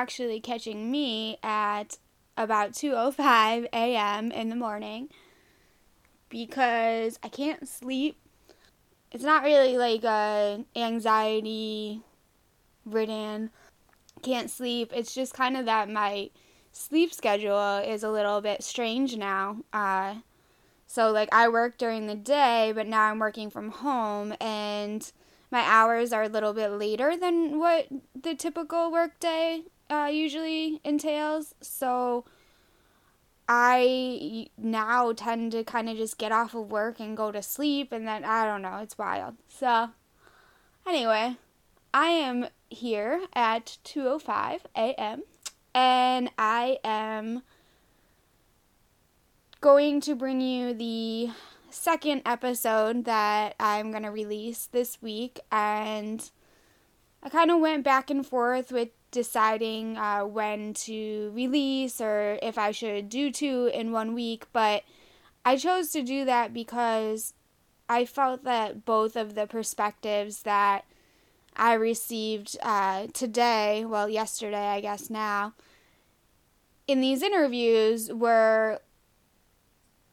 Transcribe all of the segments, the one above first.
Actually catching me at about 2:05 a.m. in the morning because I can't sleep. It's not really like a anxiety ridden can't sleep. It's just kind of that my sleep schedule is a little bit strange now. Uh, so like I work during the day, but now I'm working from home and my hours are a little bit later than what the typical workday uh, usually entails. So I now tend to kind of just get off of work and go to sleep, and then I don't know, it's wild. So, anyway, I am here at 2:05 a.m. and I am going to bring you the second episode that I'm going to release this week and I kind of went back and forth with deciding uh, when to release or if I should do two in one week, but I chose to do that because I felt that both of the perspectives that I received uh, today, well, yesterday, I guess now, in these interviews were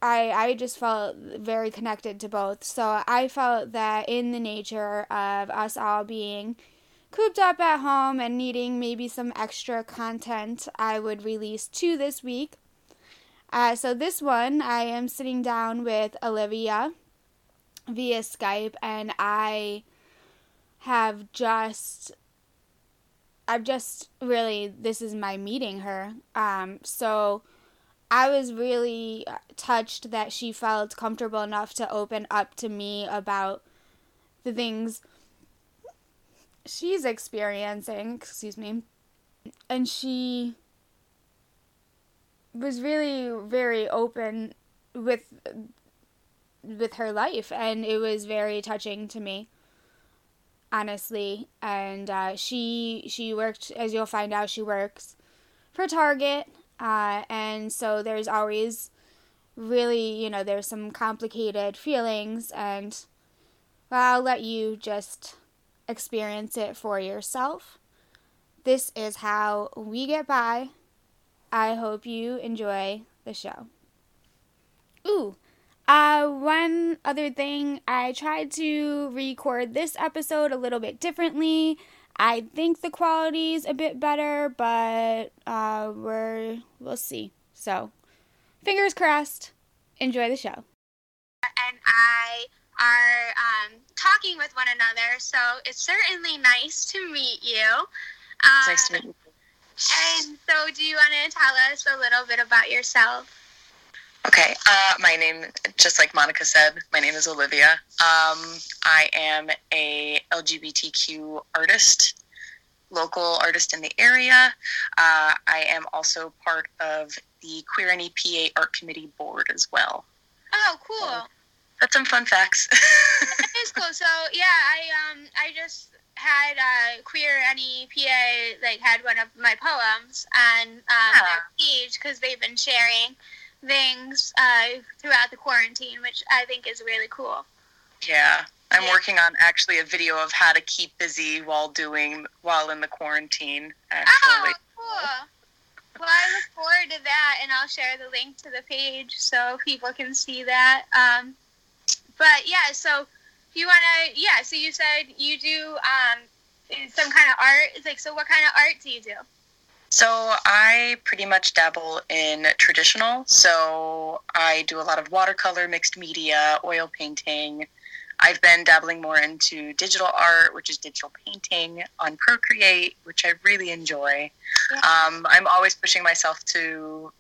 I I just felt very connected to both. So I felt that in the nature of us all being cooped up at home and needing maybe some extra content, I would release two this week. Uh, so this one, I am sitting down with Olivia via Skype, and I have just I've just really this is my meeting her. Um, so I was really touched that she felt comfortable enough to open up to me about the things she's experiencing, excuse me. And she was really very open with with her life and it was very touching to me honestly. And uh, she she worked, as you'll find out, she works for Target, uh, and so there's always really, you know, there's some complicated feelings, and well, I'll let you just experience it for yourself. This is how we get by. I hope you enjoy the show. Ooh, uh, one other thing, I tried to record this episode a little bit differently. I think the quality's a bit better, but uh, we're we'll see. So, fingers crossed. Enjoy the show. And I are um, talking with one another, so it's certainly nice to meet you. Uh, nice to meet you. And so, do you want to tell us a little bit about yourself? Okay, uh, my name, just like Monica said, my name is Olivia. Um, I am a LGBTQ artist, local artist in the area. Uh, I am also part of the Queer NEPA Art Committee board as well. Oh, cool. That's some fun facts. that is cool. So yeah, I um I just had uh, Queer NEPA like had one of my poems on um, yeah. their page because they've been sharing things uh, throughout the quarantine, which I think is really cool. Yeah, I'm yeah. working on actually a video of how to keep busy while doing while in the quarantine. Actually. Oh, cool. Well, I look forward to that, and I'll share the link to the page so people can see that. Um, but yeah, so if you want to, yeah, so you said you do um, some kind of art. It's like, so what kind of art do you do? So I pretty much dabble in traditional. So I do a lot of watercolor, mixed media, oil painting. I've been dabbling more into digital art, which is digital painting on Procreate, which I really enjoy. Yeah. Um, I'm always pushing myself to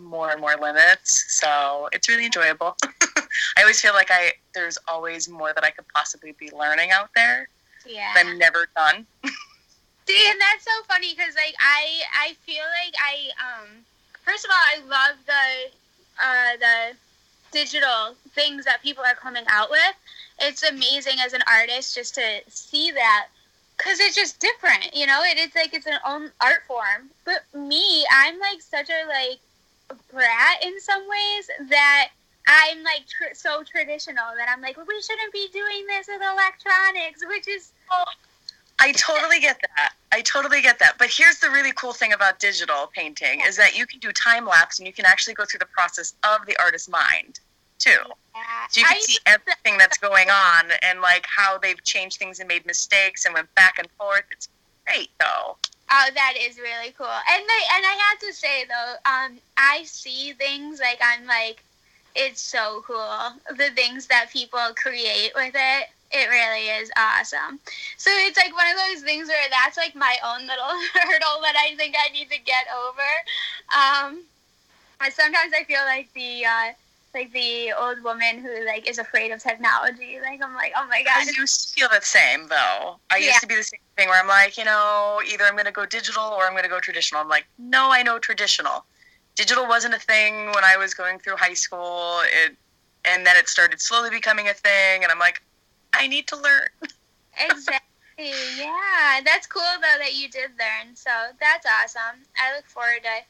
more and more limits, so it's really enjoyable. I always feel like I there's always more that I could possibly be learning out there. Yeah, I'm never done. See, and that's so funny because like I I feel like I um first of all I love the uh the digital things that people are coming out with. It's amazing as an artist just to see that because it's just different, you know. It is like it's an own art form. But me, I'm like such a like brat in some ways that I'm like tr- so traditional that I'm like we shouldn't be doing this with electronics, which is I totally get that. I totally get that. But here's the really cool thing about digital painting is that you can do time lapse and you can actually go through the process of the artist's mind too. Yeah. So you can I- see everything that's going on and like how they've changed things and made mistakes and went back and forth. It's great though. Oh, that is really cool. And they, and I have to say though, um, I see things like I'm like, it's so cool. The things that people create with it, it really is awesome. So it's like one of those things where that's like my own little hurdle that I think I need to get over. Um, sometimes I feel like the uh, like the old woman who like is afraid of technology. Like I'm like, oh my god. I used to feel the same though. I Yeah. used to be the same thing where I'm like, you know, either I'm going to go digital or I'm going to go traditional. I'm like, no, I know traditional. Digital wasn't a thing when I was going through high school. It, and then it started slowly becoming a thing, and I'm like, I need to learn. Exactly. Yeah, that's cool though that you did learn. So that's awesome. I look forward to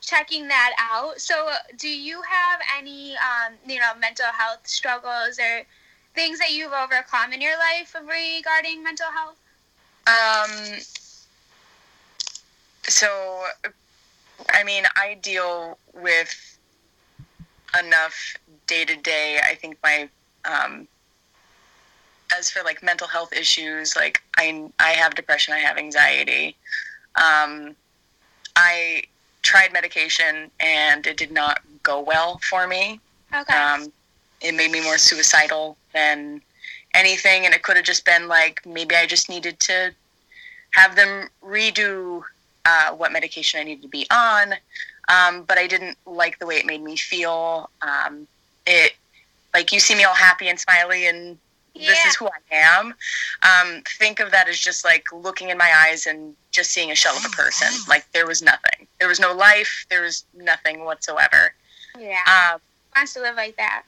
checking that out. So, do you have any, um, you know, mental health struggles or things that you've overcome in your life regarding mental health? Um, so, I mean, I deal with enough day to day. I think my, um, as for like mental health issues, like I, I have depression, I have anxiety. Um, I tried medication and it did not go well for me. Okay. Um, it made me more suicidal than anything, and it could have just been like maybe I just needed to have them redo uh, what medication I needed to be on. Um, but I didn't like the way it made me feel. Um, it like you see me all happy and smiley, and this is who I am. Um, think of that as just like looking in my eyes and just seeing a shell of a person. Like there was nothing. There was no life. There was nothing whatsoever. yeah. Um, wants to live like that.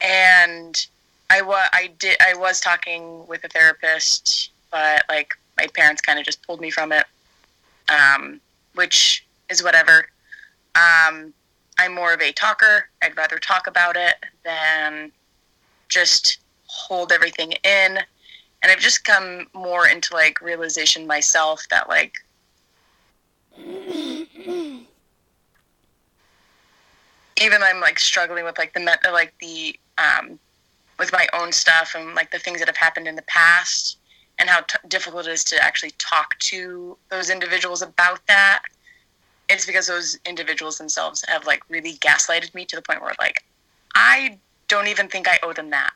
and I wa- I did I was talking with a therapist, but like my parents kind of just pulled me from it, um, which is whatever. Um, I'm more of a talker. I'd rather talk about it than just hold everything in. And I've just come more into like realization myself that like even I'm like struggling with like the met like the um, with my own stuff and like the things that have happened in the past and how t- difficult it is to actually talk to those individuals about that. It's because those individuals themselves have like really gaslighted me to the point where like I don't even think I owe them that.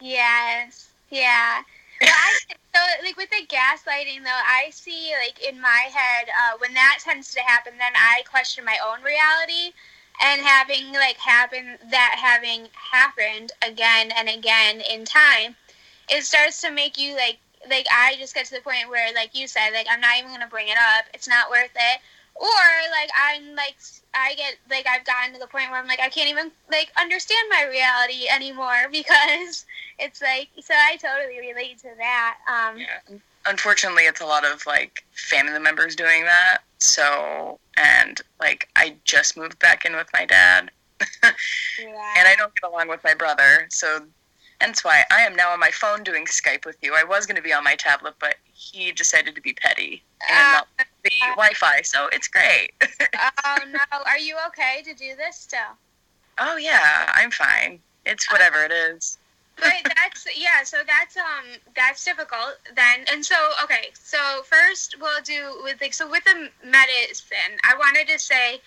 Yes. Yeah. Well, I, so like with the gaslighting though, I see like in my head uh, when that tends to happen, then I question my own reality, and having like happen that having happened again and again in time, it starts to make you like like I just get to the point where like you said like I'm not even gonna bring it up. It's not worth it. Or like I'm like I get like I've gotten to the point where I'm like I can't even like understand my reality anymore because it's like so I totally relate to that. Um, Yeah. Unfortunately, it's a lot of like family members doing that. So, and like I just moved back in with my dad, yeah. and I don't get along with my brother. So, that's why I am now on my phone doing Skype with you. I was going to be on my tablet, but he decided to be petty and Uh, not the Wi-Fi. So it's great. oh no, are you okay to do this still? oh yeah, I'm fine. It's whatever it is. Right, that's yeah. So that's um that's difficult then. And so okay, so first we'll do with like so with the medicine. I wanted to say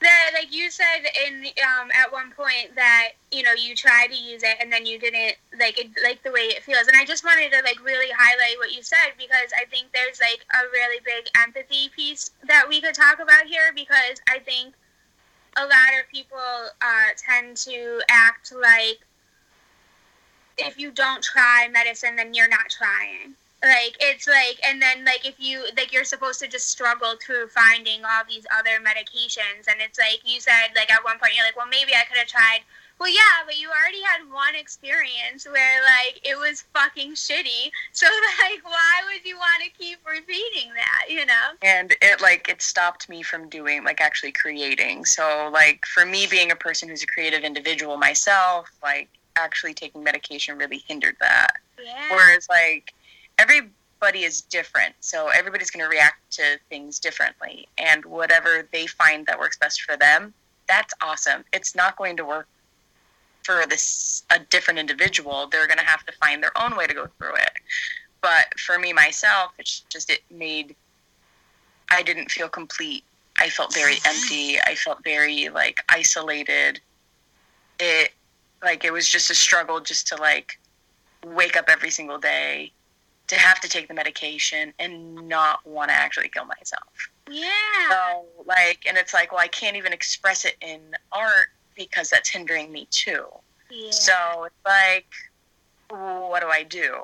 that like you said in um at one point that you know you tried to use it and then you didn't like it like the way it feels. And I just wanted to like really highlight what you said because I think there's like a really big empathy piece that we could talk about here because I think a lot of people uh, tend to act like if you don't try medicine, then you're not trying. Like it's like, and then like if you like you're supposed to just struggle through finding all these other medications, and it's like you said like at one point you're like, well maybe I could have tried. Well, yeah, but you already had one experience where like it was fucking shitty. So like, why would you want to keep repeating that? You know? and it like it stopped me from doing like actually creating so like for me being a person who's a creative individual myself like actually taking medication really hindered that Yeah. whereas like everybody is different. So everybody's going to react to things differently. And whatever they find that works best for them, that's awesome. It's not going to work for this a different individual. They're going to have to find their own way to go through it. But for me myself, it's just it made I didn't feel complete. I felt very mm-hmm. empty. I felt very like isolated. It like it was just a struggle just to like wake up every single day to have to take the medication and not want to actually kill myself. Yeah. So like and it's like well I can't even express it in art because that's hindering me too. Yeah. So it's like what do I do?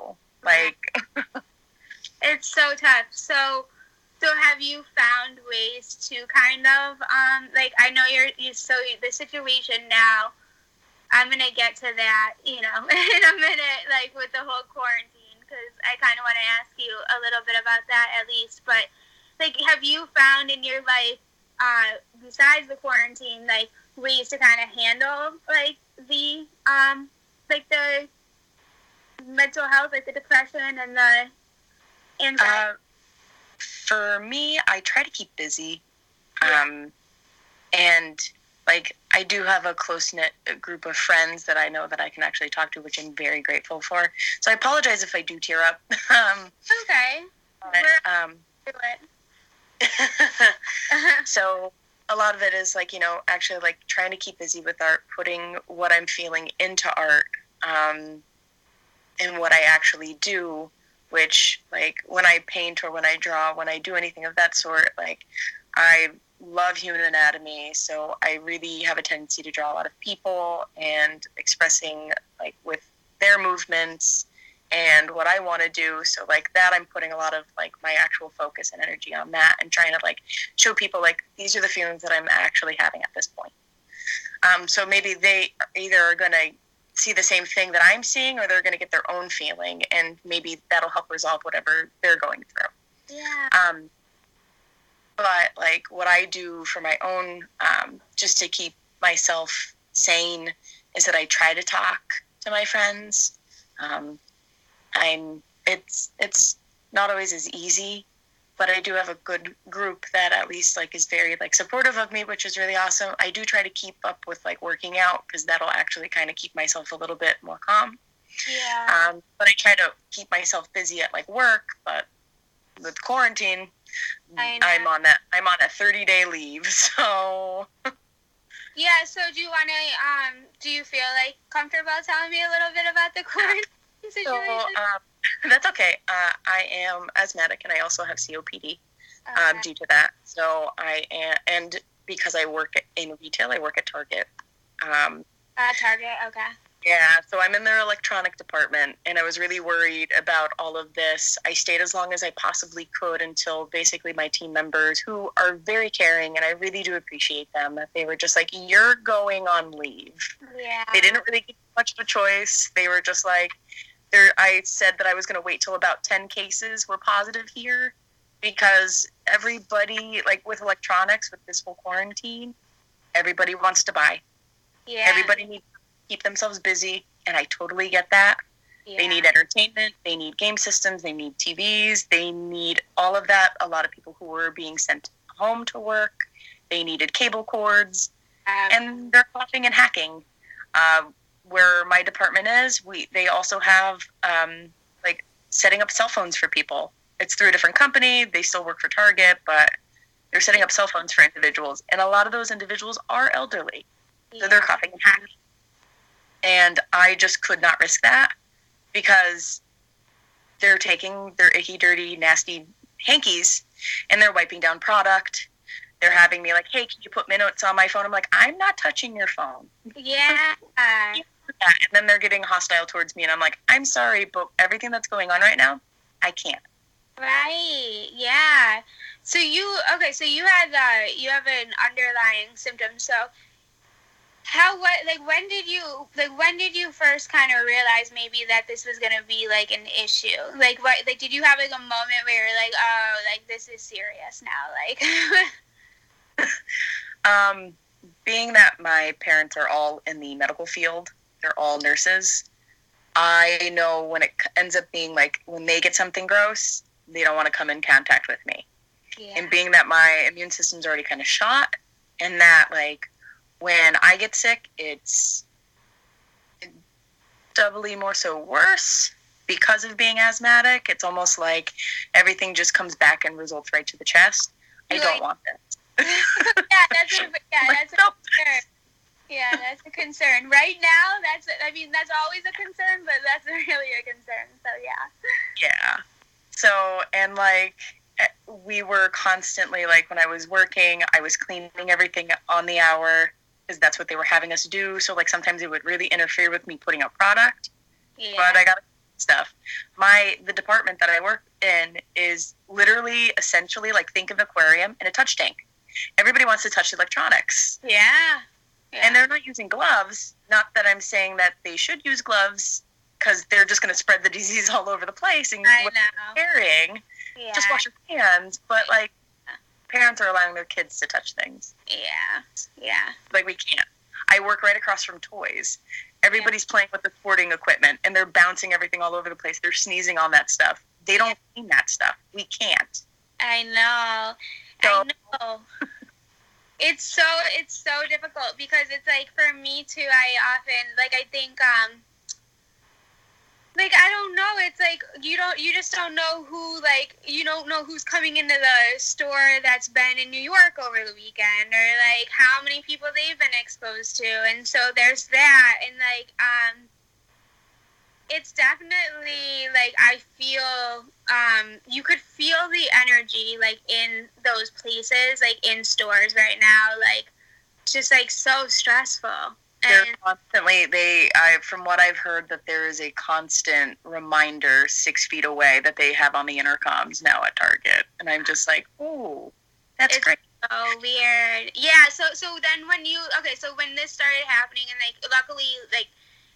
Like it's so tough. So so have you found ways to kind of um like I know you're you so the situation now I'm gonna get to that you know in a minute like with the whole quarantine because I kind of want to ask you a little bit about that at least but like have you found in your life uh besides the quarantine like ways to kind of handle like the um like the mental health like the depression and the anxiety uh, for me, I try to keep busy. Um, and like I do have a close knit group of friends that I know that I can actually talk to, which I'm very grateful for. So I apologize if I do tear up. um, okay but, um, so a lot of it is like you know actually like trying to keep busy with art, putting what I'm feeling into art, um, and what I actually do which like when I paint or when I draw, when I do anything of that sort, like I love human anatomy, so I really have a tendency to draw a lot of people and expressing like with their movements and what I want to do. So like that, I'm putting a lot of like my actual focus and energy on that and trying to like show people like these are the feelings that I'm actually having at this point. Um, so maybe they either are going to see the same thing that I'm seeing, or they're going to get their own feeling, and maybe that'll help resolve whatever they're going through. Yeah. Um, but like what I do for my own, um, just to keep myself sane, is that I try to talk to my friends. Um, I'm it's it's not always as easy but I do have a good group that at least like is very like supportive of me, which is really awesome. I do try to keep up with like working out because that'll actually kind of keep myself a little bit more calm. Yeah. Um, but I try to keep myself busy at like work, but with quarantine. I'm on that. I'm on a 30 day leave, so yeah. So do you want to? Um. Do you feel like comfortable telling me a little bit about the quarantine situation? so um, that's okay. Uh, I am asthmatic and I also have COPD um, due to that. So I am, and because I work in retail, I work at Target. Um, Uh, Target. Okay. Yeah, so I'm in their electronic department, and I was really worried about all of this. I stayed as long as I possibly could until basically my team members, who are very caring, and I really do appreciate them, that they were just like, "You're going on leave." Yeah. They didn't really give much of a choice. They were just like, there. I said that I was going to wait till about ten cases were positive here, because everybody, like with electronics, with this whole quarantine, everybody wants to buy. Yeah. Everybody needs keep themselves busy, and I totally get that. Yeah. They need entertainment, they need game systems, they need TVs, they need all of that. A lot of people who were being sent home to work, they needed cable cords, Um, and they're coughing and hacking. Uh, where my department is, we they also have um, like setting up cell phones for people. It's through a different company. They still work for Target, but they're setting up cell phones for individuals, and a lot of those individuals are elderly so they're coughing and hacking. And I just could not risk that because they're taking their icky, dirty, nasty hankies and they're wiping down product. They're having me like, hey, can you put minutes on my phone? I'm like, I'm not touching your phone. Yeah. And then they're getting hostile towards me, and I'm like, I'm sorry, but everything that's going on right now, I can't. Right. Yeah. So you okay? So you had uh, you have an underlying symptom. So how what like when did you like when did you first kind of realize maybe that this was gonna be like an issue? Like what like did you have like a moment where you're like oh like this is serious now like Um, being that my parents are all in the medical field, they're all nurses. I know when it ends up being like when they get something gross, they don't want to come in contact with me. Yeah. And being that my immune system's already kind of shot, and that like when I get sick, it's doubly more so worse because of being asthmatic. It's almost like everything just comes back and results right to the chest. I don't like- want that. yeah, that's a, yeah, that's a concern. Yeah, that's a concern. Right now, that's I mean that's always a concern, but that's really a concern. So yeah. Yeah. So, and like, eh, we were constantly, like, when I was working, I was cleaning everything on the hour because that's what they were having us do. So, like, sometimes it would really interfere with me putting out product, Yeah. but I got stuff. My, the department that I work in is literally essentially like, think of an aquarium and a touch tank. Everybody wants to touch electronics. yeah. Yeah. And they're not using gloves. Not that I'm saying that they should use gloves because they're just going to spread the disease all over the place and I what know. carrying Yeah. just wash your hands. But like, parents are allowing their kids to touch things. Yeah. Yeah. Like we can't. I work right across from toys. Everybody's playing with the sporting equipment and they're bouncing everything all over the place. They're sneezing on that stuff. They don't clean that stuff. We can't. I know. So- I know. It's so it's so difficult because it's like for me too. I often like I think um like I don't know. It's like you don't you just don't know who like you don't know who's coming into the store that's been in New York over the weekend or like how many people they've been exposed to, and so there's that. And like um it's definitely like I feel um you could feel the energy like in those places like in stores right now like just like so stressful They're constantly they I from what I've heard that there is a constant reminder six feet away that they have on the intercoms now at Target. And I'm just like, oh that's It's- great. so weird yeah so so then when you okay so when this started happening and like luckily like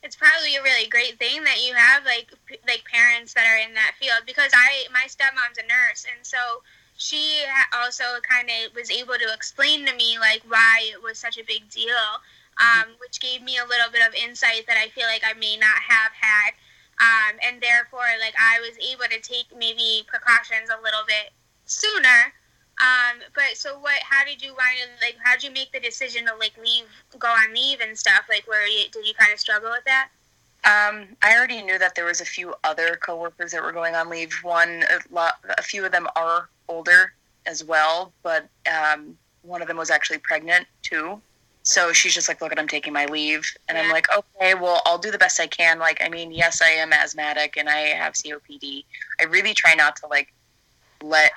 it's probably a really great thing that you have like p- like parents that are in that field because I my stepmom's a nurse and so she also kind of was able to explain to me like why it was such a big deal um, which gave me a little bit of insight that I feel like I may not have had um, and therefore like I was able to take maybe precautions a little bit sooner um, but so what? How did you wind up, like? How did you make the decision to like leave, go on leave and stuff? Like, where you, did you kind of struggle with that? Um, I already knew that there was a few other coworkers that were going on leave. One, a, lot, a few of them are older as well, but um, one of them was actually pregnant too. So she's just like, "Look, at I'm taking my leave," and I'm like, "Okay, well, I'll do the best I can." Like, I mean, yes, I am asthmatic and I have COPD. I really try not to like let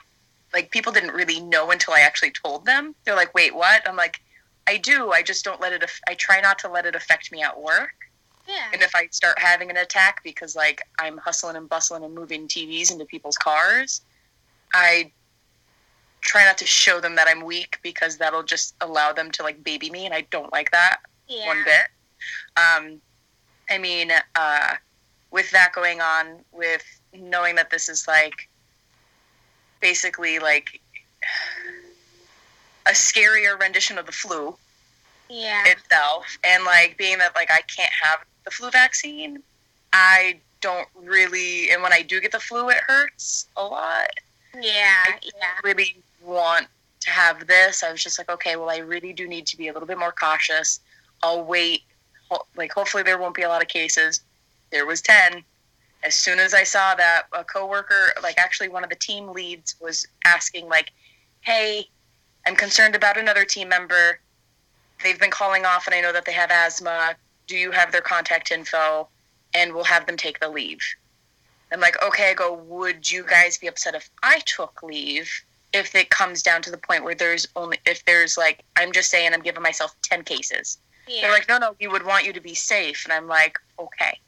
like people didn't really know until I actually told them. They're like, "Wait, what?" I'm like, "I do. I just don't let it. Aff- I try not to let it affect me at work." Yeah. And if I start having an attack because like I'm hustling and bustling and moving TVs into people's cars, I try not to show them that I'm weak because that'll just allow them to like baby me, and I don't like that yeah. one bit. Um, I mean, uh, with that going on, with knowing that this is like basically like a scarier rendition of the flu Yeah. itself and like being that like I can't have the flu vaccine, I don't really and when I do get the flu it hurts a lot. yeah. I Yeah. really want to have this. I was just like, okay, well I really do need to be a little bit more cautious. I'll wait. Like hopefully there won't be a lot of cases. There was 10. As soon as I saw that a coworker, like actually one of the team leads was asking like, "Hey, I'm concerned about another team member. They've been calling off and I know that they have asthma. Do you have their contact info and we'll have them take the leave?" I'm like, "Okay, I go, would you guys be upset if I took leave?" If it comes down to the point where there's only if there's like I'm just saying I'm giving myself 10 cases. Yeah. They're like, no, no, we would want you to be safe. And I'm like, okay.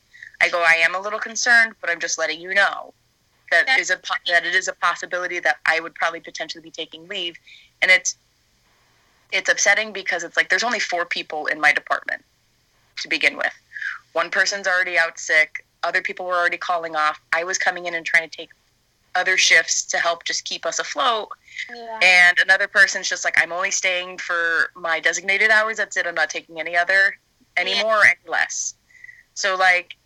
I go, I am a little concerned, but I'm just letting you know that That's is a po- that it is a possibility that I would probably potentially be taking leave, and it's it's upsetting because it's like there's only four people in my department to begin with. One person's already out sick. Other people were already calling off. I was coming in and trying to take other shifts to help just keep us afloat yeah. and another person's just like i'm only staying for my designated hours that's it i'm not taking any other anymore or any less so like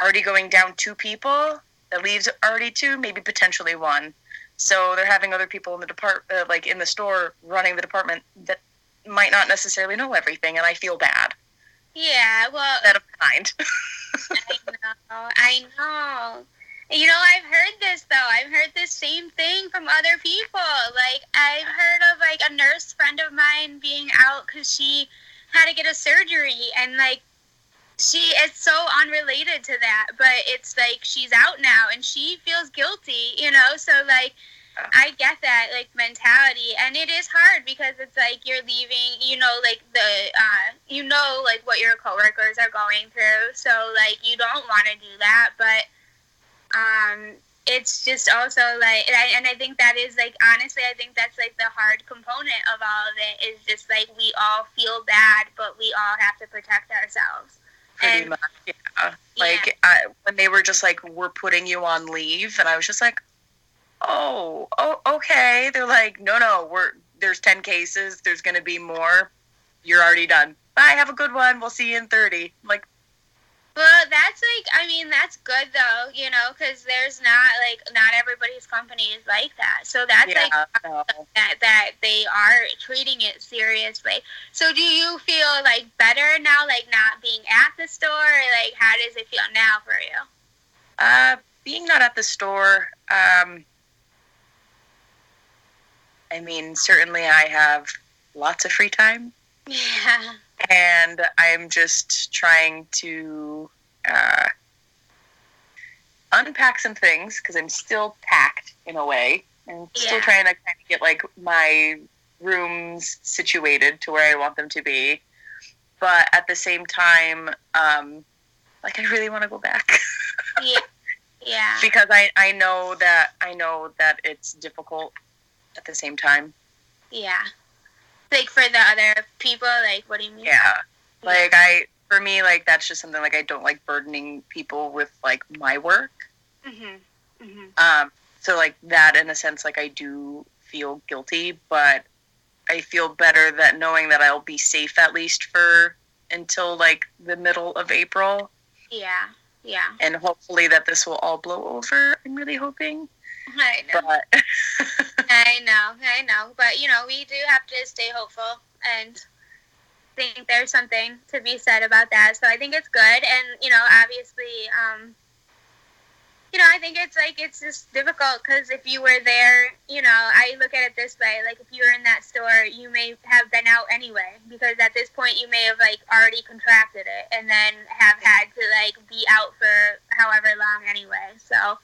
already going down two people. That leaves already two, maybe potentially one. So they're having other people in the depart, uh, like in the store, running the department that might not necessarily know everything, and I feel bad. Yeah, well, That of kind. I know, I know. You know, I've heard this though. I've heard this same thing from other people. Like, I've heard of like a nurse friend of mine being out because she had to get a surgery, and like, she it's so unrelated to that, but it's like she's out now and she feels guilty. You know, so like. I get that like mentality, and it is hard because it's like you're leaving. You know, like the uh, you know like what your coworkers are going through, so like you don't want to do that, but um, it's just also like, and I, and I think that is like honestly, I think that's like the hard component of all of it is just like we all feel bad, but we all have to protect ourselves. Pretty And- much, yeah. Like I, when they were just like, "We're putting you on leave," and I was just like, "Oh, oh, okay." They're like, "No, no, we're there's ten cases. There's going to be more. You're already done. Bye. Have a good one. We'll see you in 30. I'm like, Well, that's like, I mean, that's good though, you know, because there's not like not everybody's company is like that. So that's like yeah, no. that that they are treating it seriously. So do you feel like better now, like not being at the store? Or, like how does it feel now for you? Uh, being not at the store, um, I mean, certainly I have lots of free time, Yeah. And I'm just trying to uh, unpack some things because I'm still packed in a way. I'm still Yeah. trying to kind of get like my rooms situated to where I want them to be, but at the same time, um, like I really want to go back. Yeah. Yeah. because I, I know that I know that it's difficult at the same time. Yeah. Like for the other people, like what do you mean? Yeah. Like I for me like that's just something like I don't like burdening people with like my work. Mhm. Mhm. Um so like that in a sense like I do feel guilty, but I feel better that knowing that I'll be safe at least for until like the middle of April Yeah. Yeah. and hopefully that this will all blow over. I'm really hoping. I know. But I know. I know. But you know, we do have to stay hopeful and think there's something to be said about that. So I think it's good and you know, obviously um you know, I think it's like it's just difficult because if you were there, you know, I look at it this way: like if you were in that store, you may have been out anyway because at this point you may have like already contracted it and then have had to like be out for however long anyway. So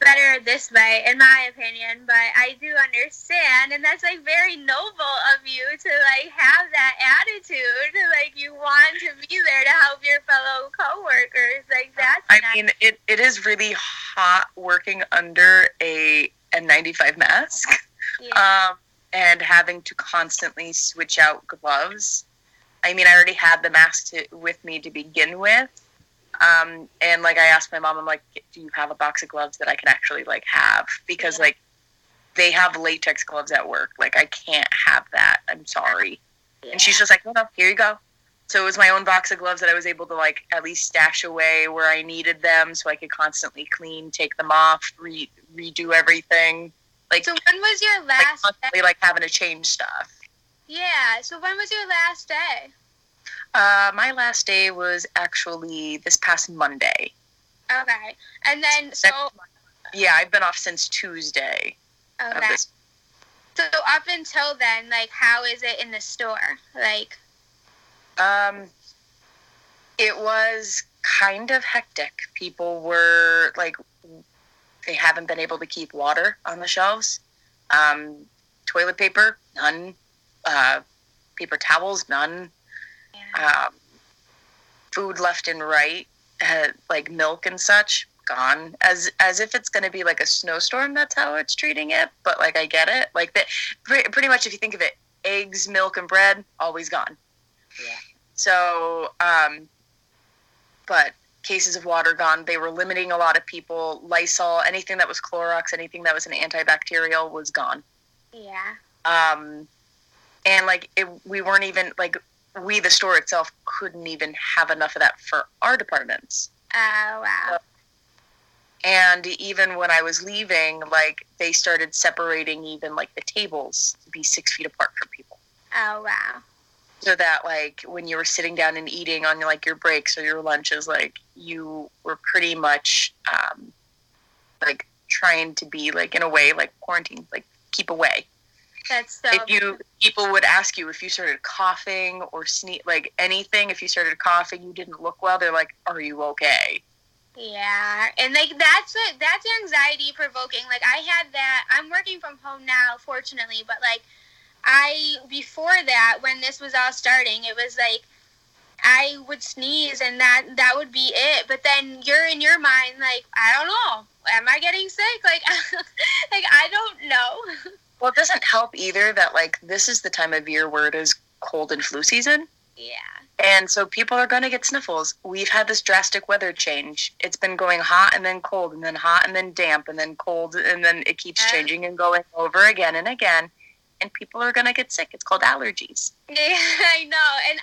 better this way, in my opinion. But I do understand, and that's like very noble of you to like have that attitude. Like you want to be there to help your fellow coworkers. Like that's I nice. mean, it, it is really hot working under a N95 mask yeah. um, and having to constantly switch out gloves. I mean, I already had the mask to, with me to begin with. Um, and like I asked my mom, I'm like, do you have a box of gloves that I can actually like have? Because Yeah. like they have latex gloves at work. Like I can't have that. I'm sorry. And she's just like, no, no, here you go. So it was my own box of gloves that I was able to like at least stash away where I needed them, so I could constantly clean, take them off, re- redo everything. Like, So when was your like last? constantly like having to change stuff. yeah. So when was your last day? Uh, my last day was actually this past Monday. Okay. And then so Yeah, I've been off since Tuesday okay. this. So up until then, like, how is it in the store? Like, Um, it was kind of hectic. People were like, they haven't been able to keep water on the shelves. Um, toilet paper, none. Uh, paper towels, none. Yeah. Um, food left and right, uh, like milk and such, gone. As as if it's going to be like a snowstorm. That's how it's treating it. But like, I get it. Like that. Pretty, pretty much, if you think of it, eggs, milk, and bread, always gone. Yeah. So, um, but cases of water gone. They were limiting a lot of people. Lysol, anything that was Clorox, anything that was an antibacterial was gone. yeah. Um, and like it, we weren't even like we the store itself couldn't even have enough of that for our departments. Oh wow. And even when I was leaving, like they started separating even like the tables to be six feet apart from people. Oh wow. So that like when you were sitting down and eating on like your breaks or your lunches, like you were pretty much um, like trying to be like in a way like quarantine, like keep away. That's so. if you people would ask you if you started coughing or sneeze like anything if you started coughing you didn't look well they're like are you okay Yeah, and like that's a, that's anxiety provoking. Like I had that. I'm working from home now, fortunately, but like I before that, when this was all starting, it was like I would sneeze and that that would be it. But then you're in your mind like I don't know, am I getting sick? Like like I don't know. well it doesn't help either that like this is the time of year where it is cold and flu season. Yeah. and so people are going to get sniffles. We've had this drastic weather change. It's been going hot and then cold and then hot and then damp and then cold and then it keeps changing and going over again and again. And people are going to get sick. It's called allergies. Yeah, I know, and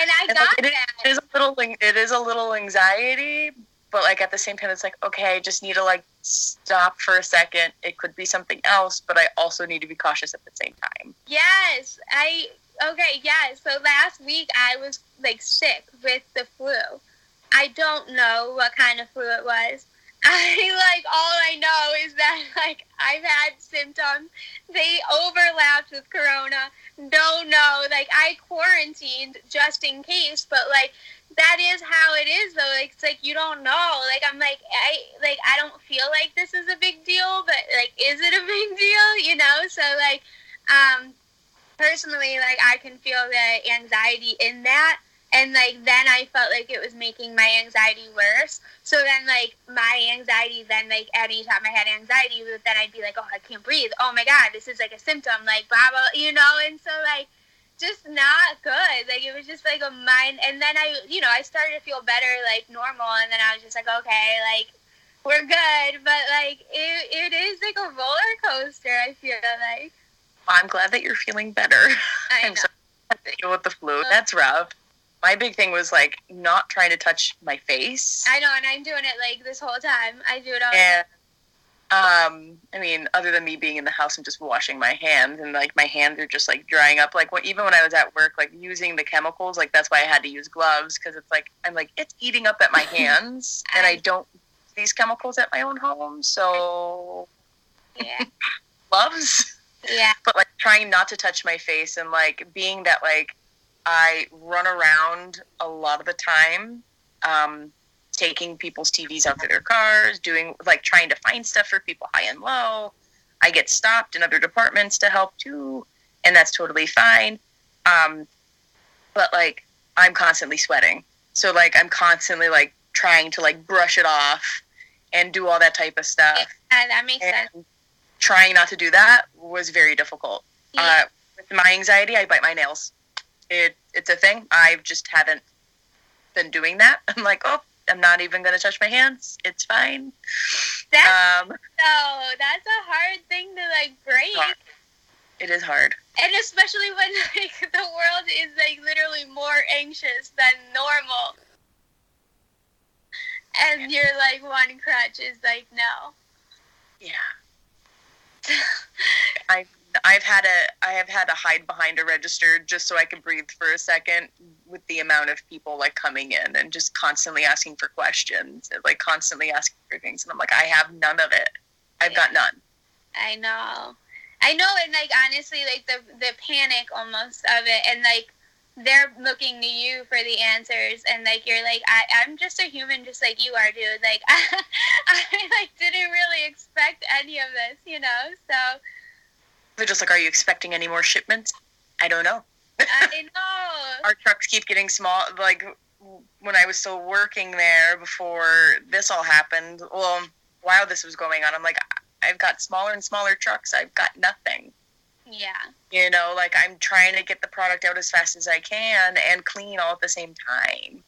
and I And, got like, it, is, that. it is a little it is a little anxiety but like at the same time it's like okay i just need to like stop for a second it could be something else but i also need to be cautious at the same time Yes, I okay. Yes, so last week I was like sick with the flu. I don't know what kind of flu it was. I like all I know is that like I've had symptoms. They overlapped with corona. Don't know. Like I quarantined just in case, but like that is how it is though. Like it's like you don't know. Like I'm like I like I don't feel like this is a big deal, but like is it a big deal? You know? So like um personally like I can feel the anxiety in that and like then I felt like it was making my anxiety worse. So then like my anxiety then like anytime I had anxiety then I'd be like, Oh, I can't breathe. Oh my god, this is like a symptom, like blah blah you know, and so like just not good. Like it was just like a mind and then I you know, I started to feel better like normal and then I was just like, Okay, like we're good, but like it, it is like a roller coaster, I feel like. i'm glad that you're feeling better I I'm know. sorry to deal with the flu uh, that's rough my big thing was like not trying to touch my face I know, and I'm doing it like this whole time. I do it all. the and um i mean other than me being in the house and just washing my hands and like my hands are just like drying up like what, even when i was at work like using the chemicals like that's why i had to use gloves because it's like i'm like it's eating up at my hands and i don't use these chemicals at my own home so Yeah. gloves yeah. but like trying not to touch my face and like being that like I run around a lot of the time, um, taking people's TVs out to their cars, doing like trying to find stuff for people high and low. I get stopped in other departments to help too, and that's totally fine. Um, but like I'm constantly sweating, so like I'm constantly like trying to like brush it off and do all that type of stuff. Uh, that makes sense. Trying not to do that was very difficult. Yeah. Uh, with my anxiety, I bite my nails. It it's a thing. I just haven't been doing that. I'm like, oh, I'm not even gonna touch my hands. It's fine. that's Um, so. That's a hard thing to like break, Hard. it is hard. and especially when like the world is like literally more anxious than normal, and you're like one crutch is like no. Yeah. I I've had to I have had to hide behind a register just so I can breathe for a second with the amount of people like coming in and just constantly asking for questions and like constantly asking for things and I'm like I have none of it. I've got none. I know. I know and like honestly like the the panic almost of it and like they're looking to you for the answers and like you're like I, I'm just a human just like you are dude like I, I like didn't really expect any of this you know so They're just like, are you expecting any more shipments? I don't know. I know Our trucks keep getting small. Like when I was still working there before this all happened. Well, while this was going on, I'm like, I've got smaller and smaller trucks. I've got nothing. yeah You know, like I'm trying to get the product out as fast as I can and clean all at the same time.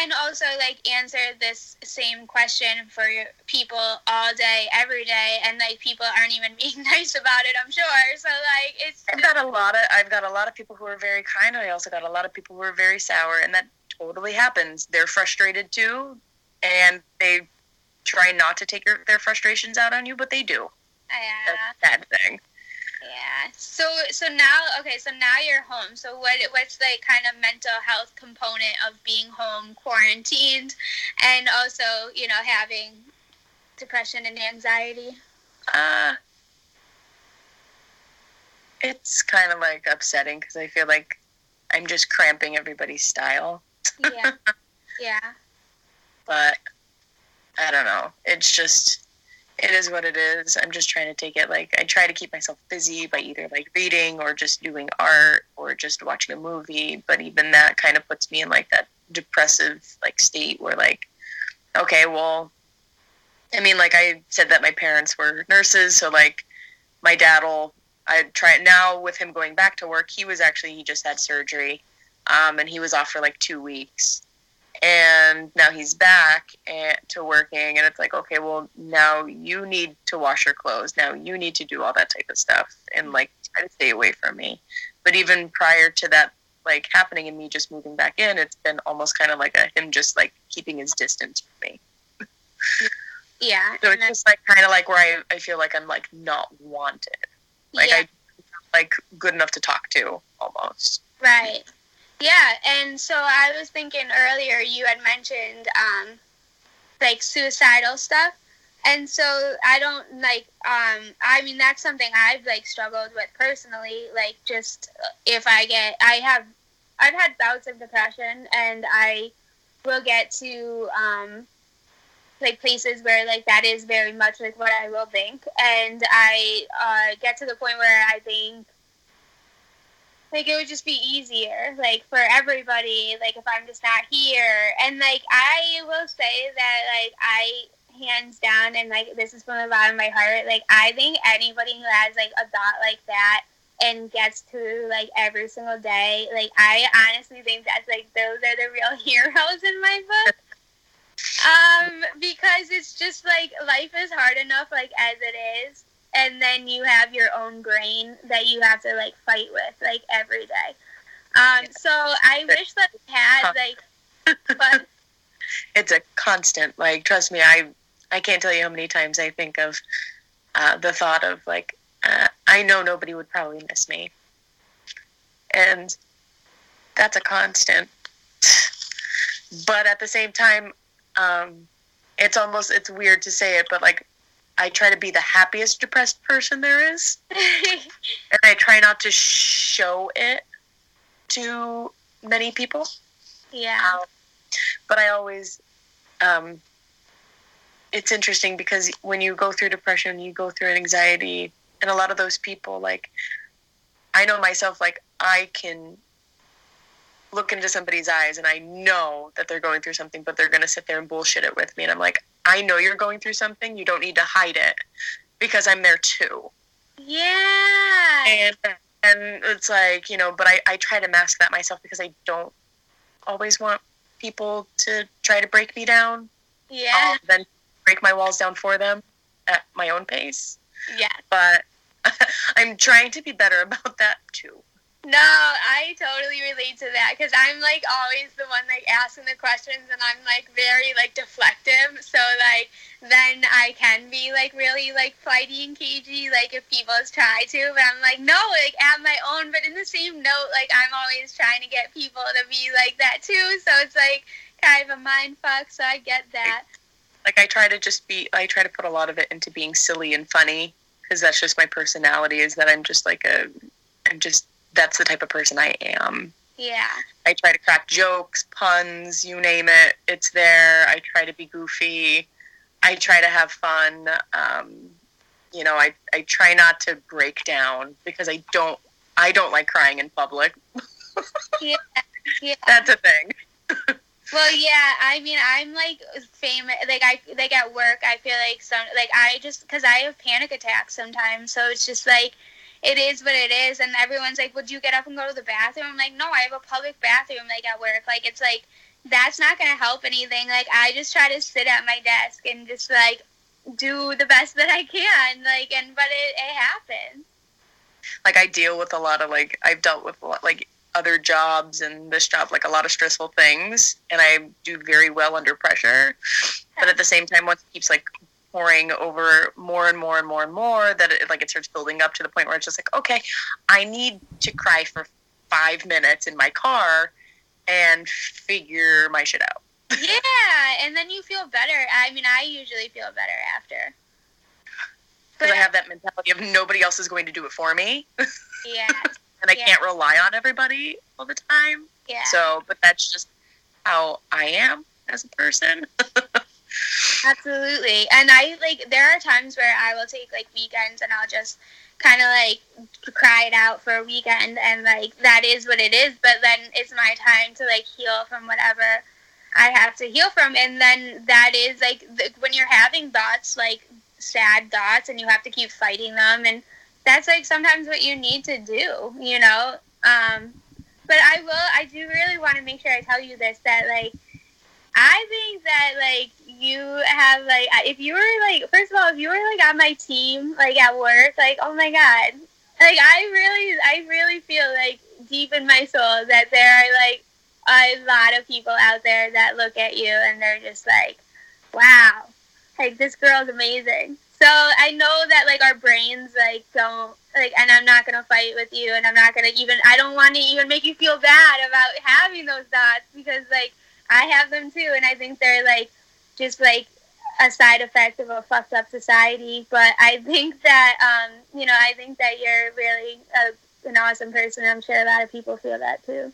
And also like answer this same question for people all day every day and like people aren't even being nice about it I'm sure so like it's I've got a lot of I've got a lot of people who are very kind. I also got a lot of people who are very sour, and that totally happens. They're frustrated too. and they try not to take your, their frustrations out on you, but they do. Yeah. Uh, That's a bad thing. Yeah. So so now okay, so now you're home. So what what's the kind of mental health component of being home quarantined and also, you know, having depression and anxiety? Uh it's kind of like upsetting because I feel like I'm just cramping everybody's style. Yeah. yeah. But I don't know. It's just it is what it is. I'm just trying to take it like I try to keep myself busy by either like reading or just doing art or just watching a movie. But even that kind of puts me in like that depressive like state where like, okay, well, I mean, like I said that my parents were nurses, so like my dad will. I try it now with him going back to work. He was actually he just had surgery, um, and he was off for like two weeks and now he's back and, to working and it's like okay well now you need to wash your clothes. Now you need to do all that type of stuff and like try to stay away from me. But even prior to that like happening and me just moving back in it's been almost kind of like a him just like keeping his distance from me. Yeah so it's just like kind of like where I, I feel like i'm like not wanted. Like yeah. i like good enough to talk to almost. Right. Yeah, and so I was thinking earlier you had mentioned um like suicidal stuff. And so I don't like um I mean that's something I've like struggled with personally like just if I get I have I've had bouts of depression and I will get to um like places where like that is very much like what I will think and I uh get to the point where I think like it would just be easier like for everybody like if i'm just not here. And like i will say that like i hands down and like this is from the bottom of my heart like i think anybody who has like a thought like that and gets through like every single day like i honestly think that's like those are the real heroes in my book. Um because it's just like life is hard enough like as it is and then you have your own brain that you have to like fight with like every day. Um, so I wish that we had like, but it's a constant. Like, trust me, I I can't tell you how many times I think of uh, the thought of like, uh, I know nobody would probably miss me, and that's a constant. but at the same time, um, it's almost it's weird to say it, but like I try to be the happiest depressed person there is, and I try not to show it to many people. yeah, Um, but I always, um, it's interesting because when you go through depression, you go through anxiety, and a lot of those people, like, I know myself, like, I can look into somebody's eyes and I know that they're going through something, but they're going to sit there and bullshit it with me. And I'm like, I know you're going through something. You don't need to hide it because I'm there too. yeah, And, and it's like, you know, but I, I try to mask that myself because I don't always want people to try to break me down. yeah, I'll then break my walls down for them at my own pace. yeah. But I'm trying to be better about that too. No, I totally relate to that because I'm like always the one like asking the questions and I'm like very like deflective. So like then I can be like really like flighty and cagey like if people try to, but I'm like no, like at my own. But in the same note, like I'm always trying to get people to be like that too. So it's like kind of a mind fuck. So I get that. Like I try to just be, I try to put a lot of it into being silly and funny because that's just my personality. Is that I'm just like a, I'm just that's the type of person I am. Yeah. I try to crack jokes, puns, you name it, it's there. I try to be goofy. I try to have fun. Um, you know, I, I try not to break down because I don't I don't like crying in public. Yeah. Yeah. That's a thing. Well, yeah. I mean, I'm like famous. Like I like at work. I feel like some like I just because I have panic attacks sometimes. So it's just like it is what it is. And everyone's like, "Would you get up and go to the bathroom?" I'm like, "No, I have a public bathroom like at work." Like it's like that's not gonna help anything. Like I just try to sit at my desk and just like do the best that I can. Like and but it it happens. Like I deal with a lot of like I've dealt with a lot like other jobs and this job like a lot of stressful things and I do very well under pressure. But at the same time once it keeps like pouring over more and more and more and more that it like it starts building up to the point where it's just like, okay, I need to cry for five minutes in my car and figure my shit out. yeah, and then you feel better. I mean, I usually feel better after. Because I have that mentality of nobody else is going to do it for me. Yeah. and I Yeah. can't rely on everybody all the time. Yeah. So, but that's just how I am as a person. Absolutely. And I like there are times where I will take like weekends and I'll just kind of like cry it out for a weekend and like that is what it is, but then it's my time to like heal from whatever I have to heal from and then that is like the, when you're having thoughts like sad thoughts and you have to keep fighting them and that's like sometimes what you need to do, you know? Um but I will I do really want to make sure I tell you this that like I think that like you have like if you were like first of all if you were like on my team like at work like oh my god. Like I really I really feel like deep in my soul that there are like a lot of people out there that look at you and they're just like wow. Like this girl's amazing. So I know that like our brains like don't like and I'm not gonna fight with you and I'm not gonna even I don't want to even make you feel bad about having those thoughts because like I have them too, and I think they're like just like a side effect of a fucked up society. But I think that um, you know, I think that you're really a, an awesome person. I'm sure a lot of people feel that too.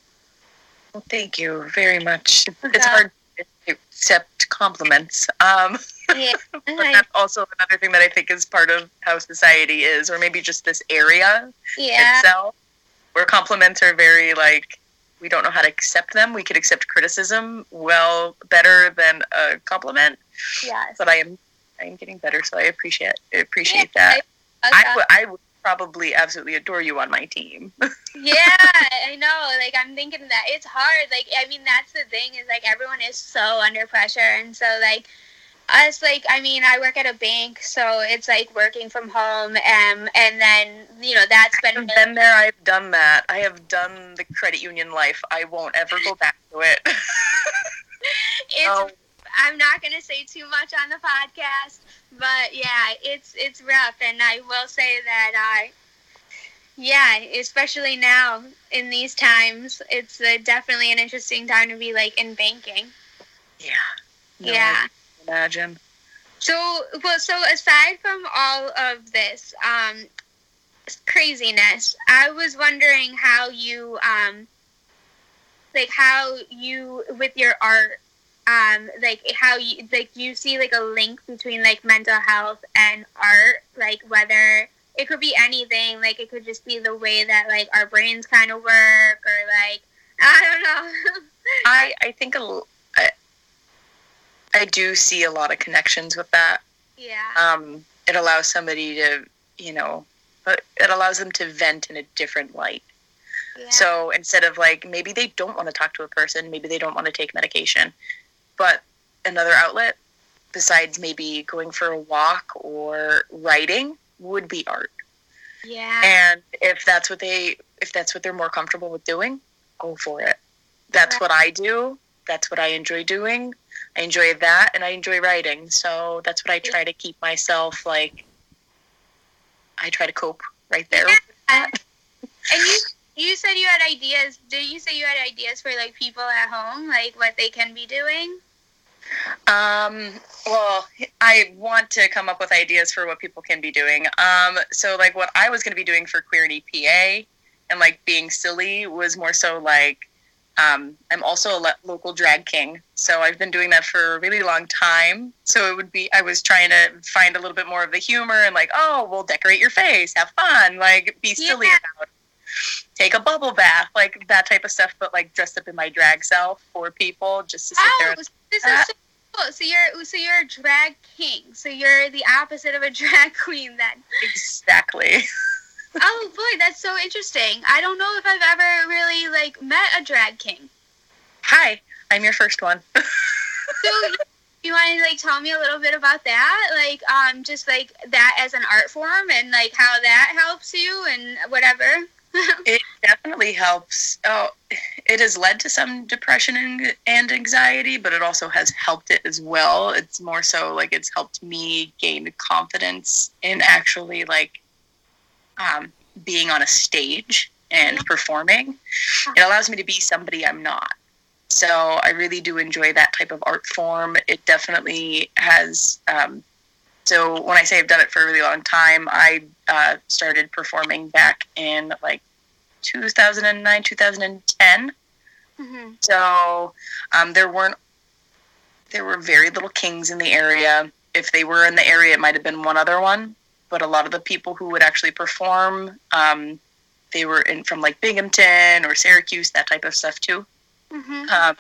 Well, thank you very much. It's hard to accept compliments. Um, Yeah, but that's also another thing that I think is part of how society is, or maybe just this area yeah, itself, where compliments are very like we don't know how to accept them. We could accept criticism well better than a compliment, yes. but I am I am getting better, so I appreciate I appreciate Yeah, that. I- I would I would probably absolutely adore you on my team. yeah, I know. Like I'm thinking that it's hard. Like I mean, that's the thing is like everyone is so under pressure, and so like us, like I mean, I work at a bank, so it's like working from home, um, and then you know that's been I've been there. I've done that. I have done the credit union life. I won't ever go back to it. it's Oh. I'm not gonna say too much on the podcast, but yeah, it's it's rough, and I will say that I, yeah, especially now in these times, it's uh, definitely an interesting time to be like in banking. yeah. No, yeah. I Imagine. So well, so aside from all of this um, craziness, I was wondering how you um, like how you with your art um like how you like you see like a link between like mental health and art like whether it could be anything like it could just be the way that like our brains kind of work or like i don't know I I think a I, do see a lot of connections with that. yeah Um, it allows somebody to, you know, it allows them to vent in a different light. yeah So instead of like maybe they don't want to talk to a person, maybe they don't want to take medication, but another outlet besides maybe going for a walk or writing would be art. yeah And if that's what they if that's what they're more comfortable with doing, go for it. That's Right. what I do. That's what I enjoy doing. I enjoy that and I enjoy writing. So that's what I try to keep myself like I try to cope right there. Yeah. And you you said you had ideas. Did you say you had ideas for like people at home, like what they can be doing? Um, well, I want to come up with ideas for what people can be doing. Um, so like what I was going to be doing for Queer NEPA and like being silly was more so like um, I'm also a lo- local drag king, so I've been doing that for a really long time. So it would be I was trying to find a little bit more of the humor and like, oh, we'll decorate your face, have fun, like be silly Yeah. about it. Take a bubble bath, like that type of stuff, but like dressed up in my drag self for people, just to sit there. Oh, And, this is so cool. So you're so you're a drag king. So you're the opposite of a drag queen then. exactly. Oh boy, that's so interesting. I don't know if I've ever really like met a drag king. Hi, I'm your first one. So you want to like tell me a little bit about that, like um, just like that as an art form and like how that helps you and whatever. it definitely helps. Oh, it has led to some depression and, and anxiety, but it also has helped it as well. It's more so like it's helped me gain confidence in actually like um, being on a stage and performing. It allows me to be somebody I'm not. So I really do enjoy that type of art form. It definitely has. Um, so when I say I've done it for a really long time, I uh, started performing back in like 2009, 2010. Mm-hmm. So um, there weren't there were very little kings in the area. If they were in the area, it might have been one other one. But a lot of the people who would actually perform, um, they were in from like Binghamton or Syracuse, that type of stuff too. Mm-hmm. Um,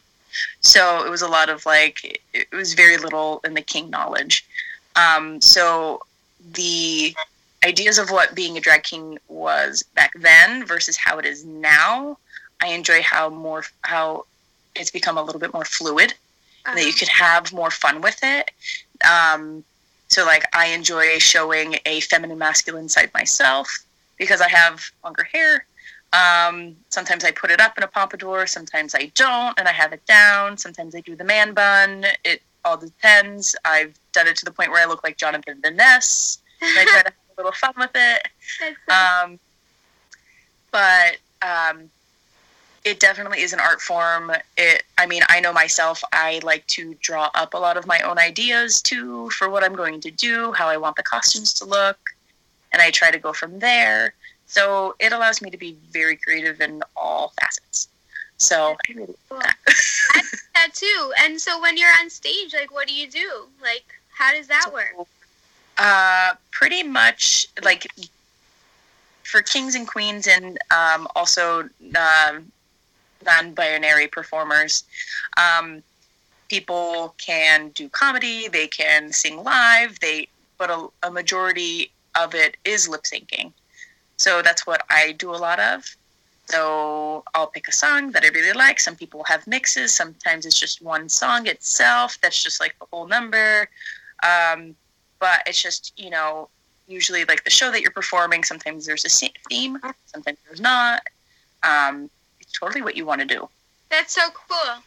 so it was a lot of like it was very little in the king knowledge. Um, so the ideas of what being a drag king was back then versus how it is now, I enjoy how more how it's become a little bit more fluid. Uh-huh. That you uh-huh. could have more fun with it. Um, so like I enjoy showing a feminine masculine side myself because I have longer hair. Um, sometimes I put it up in a pompadour, sometimes I don't, and I have it down. Sometimes I do the man bun. It all depends. I've done it to the point where I look like Jonathan Van Ness. I try to have a little fun with it. Um, but um, it definitely is an art form. It, I mean, I know myself. I like to draw up a lot of my own ideas too for what I'm going to do, how I want the costumes to look, and I try to go from there. So it allows me to be very creative in all facets. So I really cool. that. Too. And so when you're on stage, like, what do you do? Like, how does that so, work? Uh, pretty much like for kings and queens, and um, also um, non-binary performers. Um, people can do comedy, they can sing live, they but a, a majority of it is lip syncing. So that's what I do a lot of. So I'll pick a song that I really like. Some people have mixes. Sometimes it's just one song itself. That's just like the whole number. Um, but it's just you know usually like the show that you're performing sometimes there's a theme sometimes there's not um, totally what you want to do that's so cool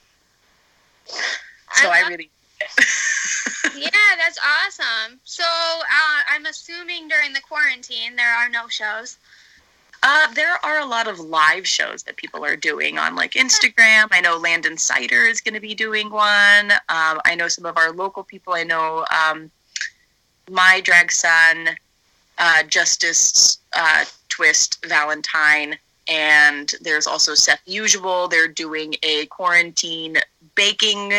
so i, I really yeah that's awesome so uh, i'm assuming during the quarantine there are no shows uh, there are a lot of live shows that people are doing on like Instagram. I know Landon Cider is going to be doing one. Um, I know some of our local people. I know um, my drag son, uh, Justice uh, Twist Valentine, and there's also Seth Usual. They're doing a quarantine baking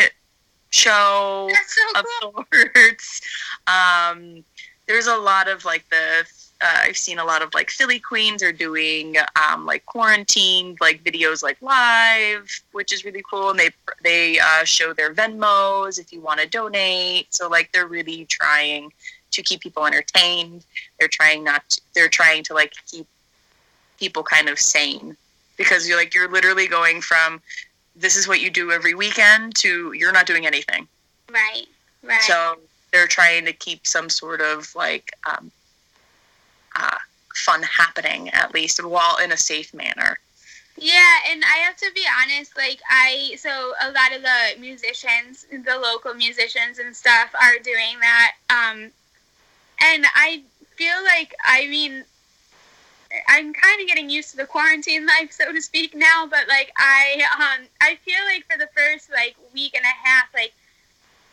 show so of cool. sorts. Um, there's a lot of like the uh, I've seen a lot of like Philly Queens are doing um, like quarantine like videos like live, which is really cool. And they they uh, show their Venmos if you want to donate. So like they're really trying to keep people entertained. They're trying not. To, they're trying to like keep people kind of sane because you're like you're literally going from this is what you do every weekend to you're not doing anything. Right. Right. So they're trying to keep some sort of like um, uh, fun happening at least while in a safe manner. Yeah, and I have to be honest, like I so a lot of the musicians, the local musicians and stuff are doing that. Um and I feel like I mean I'm kind of getting used to the quarantine life, so to speak, now. But like I, um, I feel like for the first like week and a half, like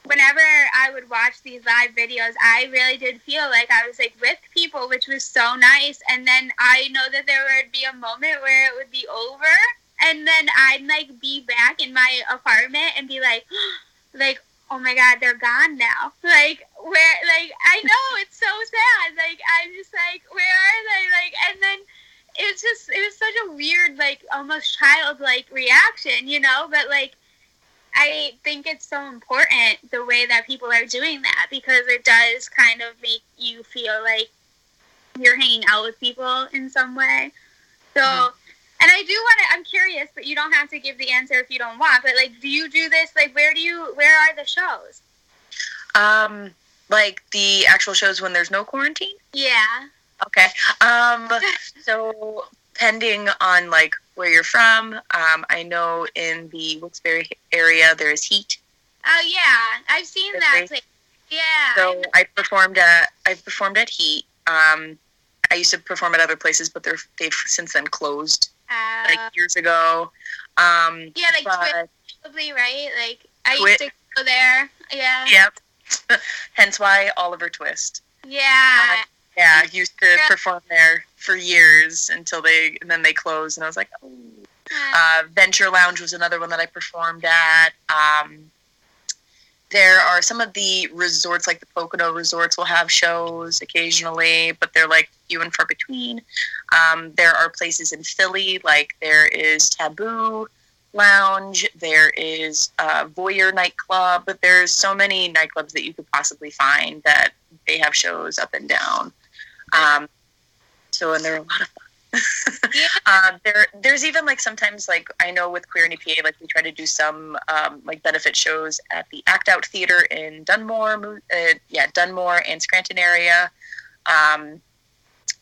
whenever I would watch these live videos, I really did feel like I was like with people, which was so nice. And then I know that there would be a moment where it would be over, and then I'd like be back in my apartment and be like, like oh my god, they're gone now. Like where like I know it's so sad. Like I'm just like, where are they? Like and then it was just it was such a weird, like almost childlike reaction, you know? But like I think it's so important the way that people are doing that because it does kind of make you feel like you're hanging out with people in some way. So mm-hmm. And I do want to. I'm curious, but you don't have to give the answer if you don't want. But like, do you do this? Like, where do you? Where are the shows? Um, like the actual shows when there's no quarantine. Yeah. Okay. Um. so depending on like where you're from, um, I know in the Wilkes-Barre area there is Heat. Oh yeah, I've seen that place. Yeah. So I performed at I've performed at Heat. Um, I used to perform at other places, but they're they've since then closed uh, like years ago. Um, yeah, like but- probably right. Like I used to go there. Yeah. Yep. Hence why Oliver Twist. Yeah. Yeah, I used to perform there for years until they and then they closed, and I was like, oh. Uh, Venture Lounge was another one that I performed at. Um, there are some of the resorts, like the Pocono resorts, will have shows occasionally, but they're like few and far between. Um, there are places in Philly, like there is Tabu Lounge, there is uh, Voyeur nightclub, but there's so many nightclubs that you could possibly find that they have shows up and down. Um, so, and they're a lot of fun. Yeah. Uh, there, there's even like sometimes like I know with Queer NEPA, like we try to do some um, like benefit shows at the Act Out Theater in Dunmore, uh, yeah, Dunmore and Scranton area. Um,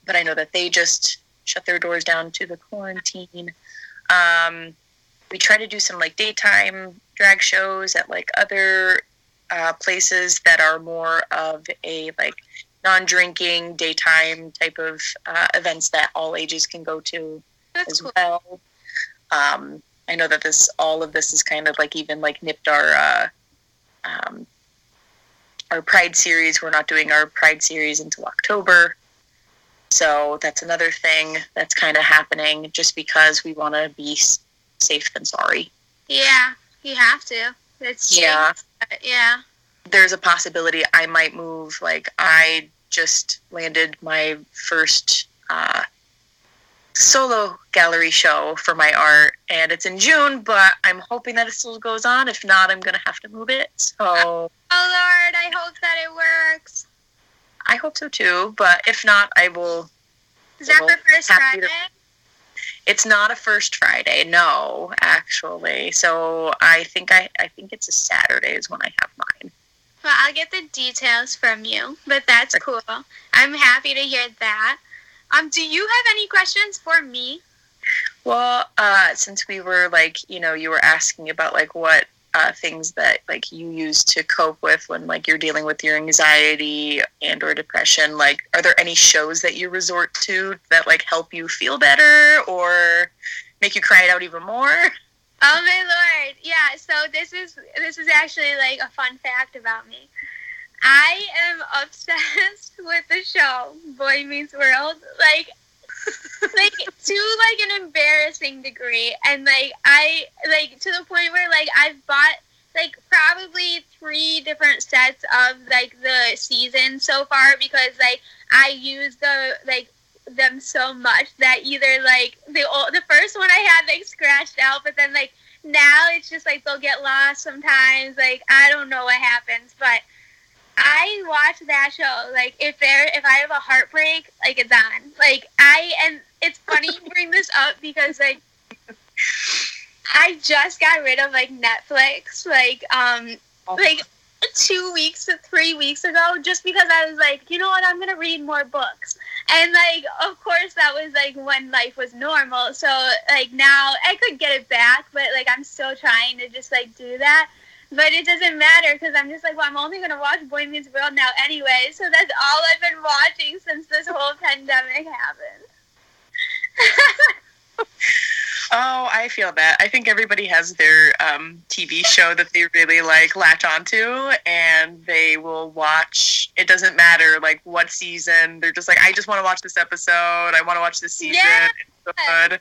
but I know that they just shut their doors down to the quarantine. Um, we try to do some like daytime drag shows at like other uh, places that are more of a like non-drinking daytime type of uh, events that all ages can go to That's as cool. well. Um, I know that this all of this is kind of like even like nipped our uh, um, our Pride series. We're not doing our Pride series until October, so that's another thing that's kind of happening just because we want to be s- safe than sorry. Yeah, you have to. It's Yeah. yeah. There's a possibility I might move. Like I just landed my first uh, solo gallery show for my art, and it's in June. But I'm hoping that it still goes on. If not, I'm gonna have to move it. So Oh Lord, I hope that it works. I hope so too. But if not, I will. Is that for first happy to- Friday? It's not a first Friday, no, actually. So I think I I think it's a Saturday is when I have mine. Well, I'll get the details from you, but that's cool. I'm happy to hear that. Um, do you have any questions for me? Well, uh, since we were like, you know, you were asking about like what uh, things that like you use to cope with when like you're dealing with your anxiety and or depression. Like, are there any shows that you resort to that like help you feel better or make you cry it out even more? Oh my lord! Yeah. So this is this is actually like a fun fact about me. I am obsessed with the show Boy Meets World. Like, like to like an embarrassing degree, and like I like to the point where like I've bought like probably three different sets of like the season so far because like I use the like them so much that either like the old, the first one I had like scratched out, but then like now it's just like they'll get lost sometimes. Like I don't know what happens, but I watch that show. Like if there if I have a heartbreak, like it's on. Like I and it's funny you bring this up because like I just got rid of like Netflix like um like two weeks to three weeks ago just because I was like, you know what, I'm gonna read more books. And like of course that was like when life was normal. So like now I could get it back, but like I'm still trying to just like do that. But it doesn't matter because I'm just like, well, I'm only gonna watch Boy Meets World now anyway. So that's all I've been watching since this whole pandemic happened. Oh, I feel that. I think everybody has their um, TV show that they really like latch onto, and they will watch. It doesn't matter like what season. They're just like, I just want to watch this episode. I want to watch this season. Yeah. It's so good.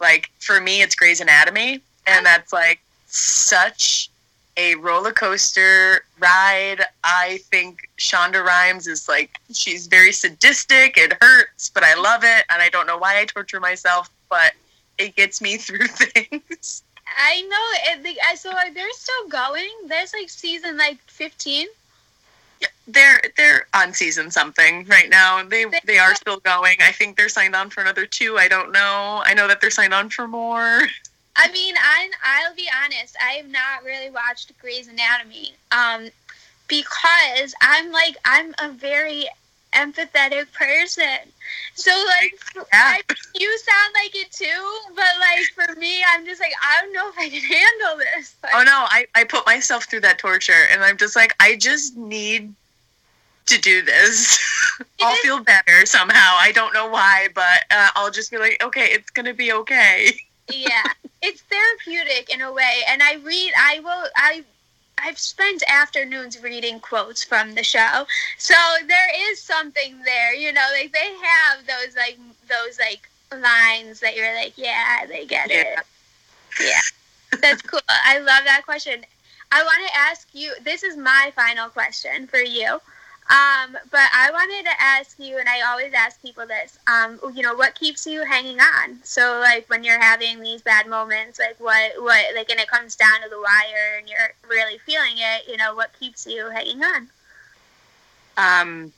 Like for me, it's Grey's Anatomy, and that's like such a roller coaster ride. I think Shonda Rhimes is like she's very sadistic. It hurts, but I love it, and I don't know why I torture myself, but it gets me through things. I know. Like, so they're still going. There's like season like 15. They're they're on season something right now. They they are still going. I think they're signed on for another two. I don't know. I know that they're signed on for more. I mean, I I'll be honest. I have not really watched Grey's Anatomy, um, because I'm like I'm a very empathetic person. So like, Yeah. I, you sound like it too, but like for me, I'm just like I don't know if I can handle this. Like, Oh no, I, I put myself through that torture and I'm just like, I just need to do this. I'll is- feel better somehow. I don't know why, but uh, I'll just be like, okay, it's gonna be okay. yeah it's therapeutic in a way and i read i will i i've spent afternoons reading quotes from the show. So there is something there you know like they have those like those like lines that you're like yeah they get it. Yeah. that's cool. I love that question. I want to ask you this is my final question for you um, but I wanted to ask you, and I always ask people this. Um, you know, what keeps you hanging on? So, like when you're having these bad moments, like what, what, like, and it comes down to the wire, and you're really feeling it. You know, what keeps you hanging on? Um,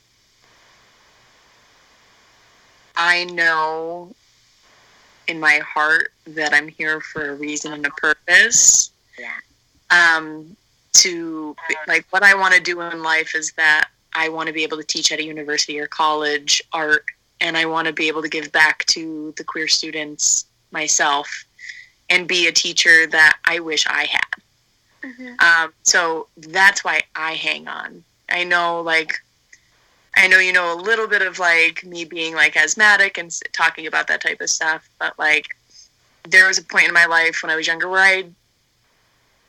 I know in my heart that I'm here for a reason and a purpose. Yeah. Um, to like what I want to do in life is that I want to be able to teach at a university or college art, and I want to be able to give back to the queer students myself and be a teacher that I wish I had. Mm-hmm. Um, so that's why I hang on. I know, like, I know you know a little bit of like me being like asthmatic and talking about that type of stuff, but like, there was a point in my life when I was younger where I,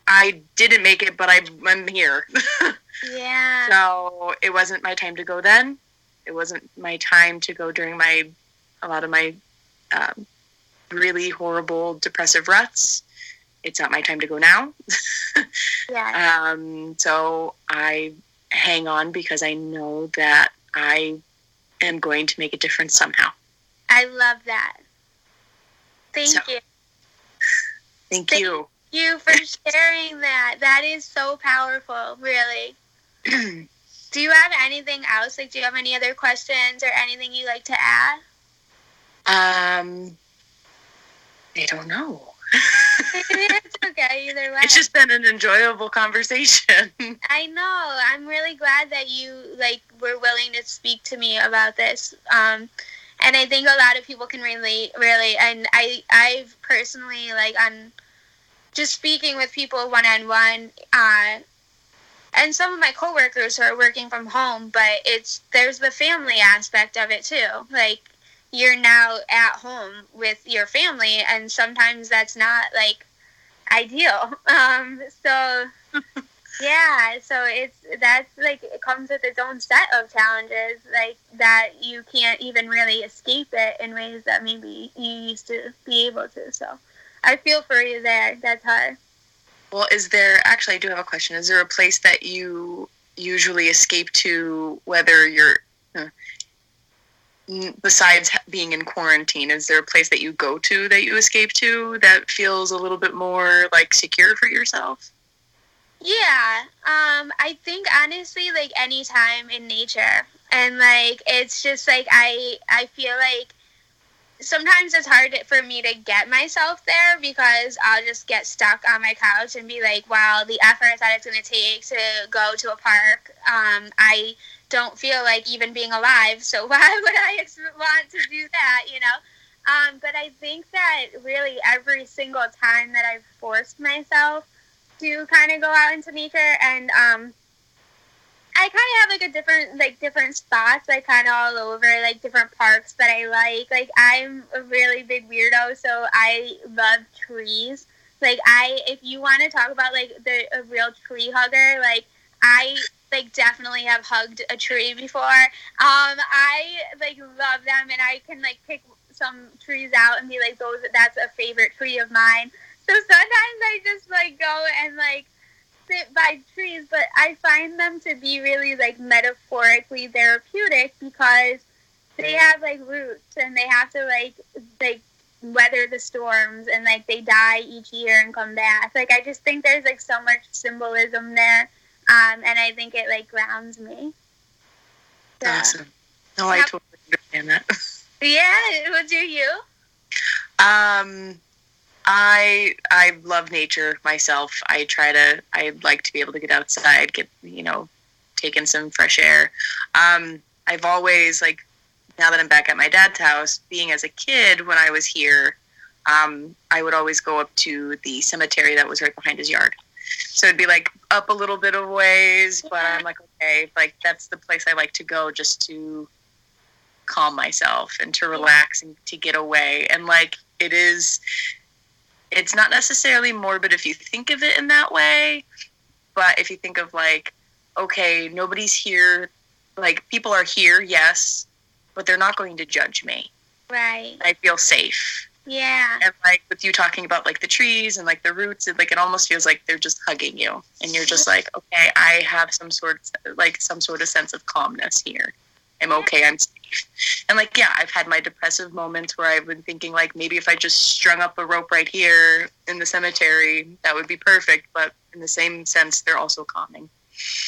I didn't make it, but I, I'm here. Yeah. so it wasn't my time to go then. It wasn't my time to go during my, a lot of my, um, really horrible depressive ruts. It's not my time to go now. Yeah. Um, so I hang on because I know that I am going to make a difference somehow. I love that. Thank So- you. Thank you. Thank you. you for sharing that. That is so powerful, really. Do you have anything else? Like, do you have any other questions or anything you'd like to add? um, I don't know. it's okay either way. It's just been an enjoyable conversation. I know. I'm really glad that you like were willing to speak to me about this. Um, and I think a lot of people can relate, really. And I, I've personally like on just speaking with people one on one. And some of my coworkers who are working from home, but it's there's the family aspect of it too. Like you're now at home with your family, and sometimes that's not like ideal. Um, so yeah, so it's that's like it comes with its own set of challenges, like that you can't even really escape it in ways that maybe you used to be able to. So I feel for you there. That's hard. Well, is there actually? I do have a question. Is there a place that you usually escape to, whether you're besides being in quarantine? Is there a place that you go to that you escape to that feels a little bit more like secure for yourself? Yeah, um, I think honestly, like any time in nature, and like it's just like I I feel like sometimes it's hard for me to get myself there because I'll just get stuck on my couch and be like, wow, the effort that it's going to take to go to a park, um, I don't feel like even being alive. So why would I want to do that? You know. Um, but I think that really every single time that I've forced myself to kind of go out into nature and um I kind of have like a different like different spots like kind of all over like different parks that I like. Like I'm a really big weirdo so I love trees. Like I if you want to talk about like the a real tree hugger like I like definitely have hugged a tree before. Um I like love them and I can like pick some trees out and be like those that's a favorite tree of mine. So sometimes I just like go and like sit by trees, but I find them to be really like metaphorically therapeutic because they have like roots and they have to like like weather the storms and like they die each year and come back. Like I just think there's like so much symbolism there. Um, and I think it like grounds me. So, Awesome. No, I totally understand that. Yeah, would do you? Um, I I love nature myself. I try to. I like to be able to get outside, get you know, take in some fresh air. Um, I've always like now that I'm back at my dad's house, being as a kid when I was here, um, I would always go up to the cemetery that was right behind his yard. So it'd be like up a little bit of ways, but I'm like, okay, like that's the place I like to go just to calm myself and to relax and to get away. And like it is, it's not necessarily morbid if you think of it in that way, but if you think of like, okay, nobody's here, like people are here, yes, but they're not going to judge me. Right. I feel safe. Yeah. And like with you talking about like the trees and like the roots, it, like it almost feels like they're just hugging you, and you're just like, okay, I have some sort of like some sort of sense of calmness here. I'm okay. I'm safe. And like, yeah, I've had my depressive moments where I've been thinking like maybe if I just strung up a rope right here in the cemetery, that would be perfect. But in the same sense, they're also calming.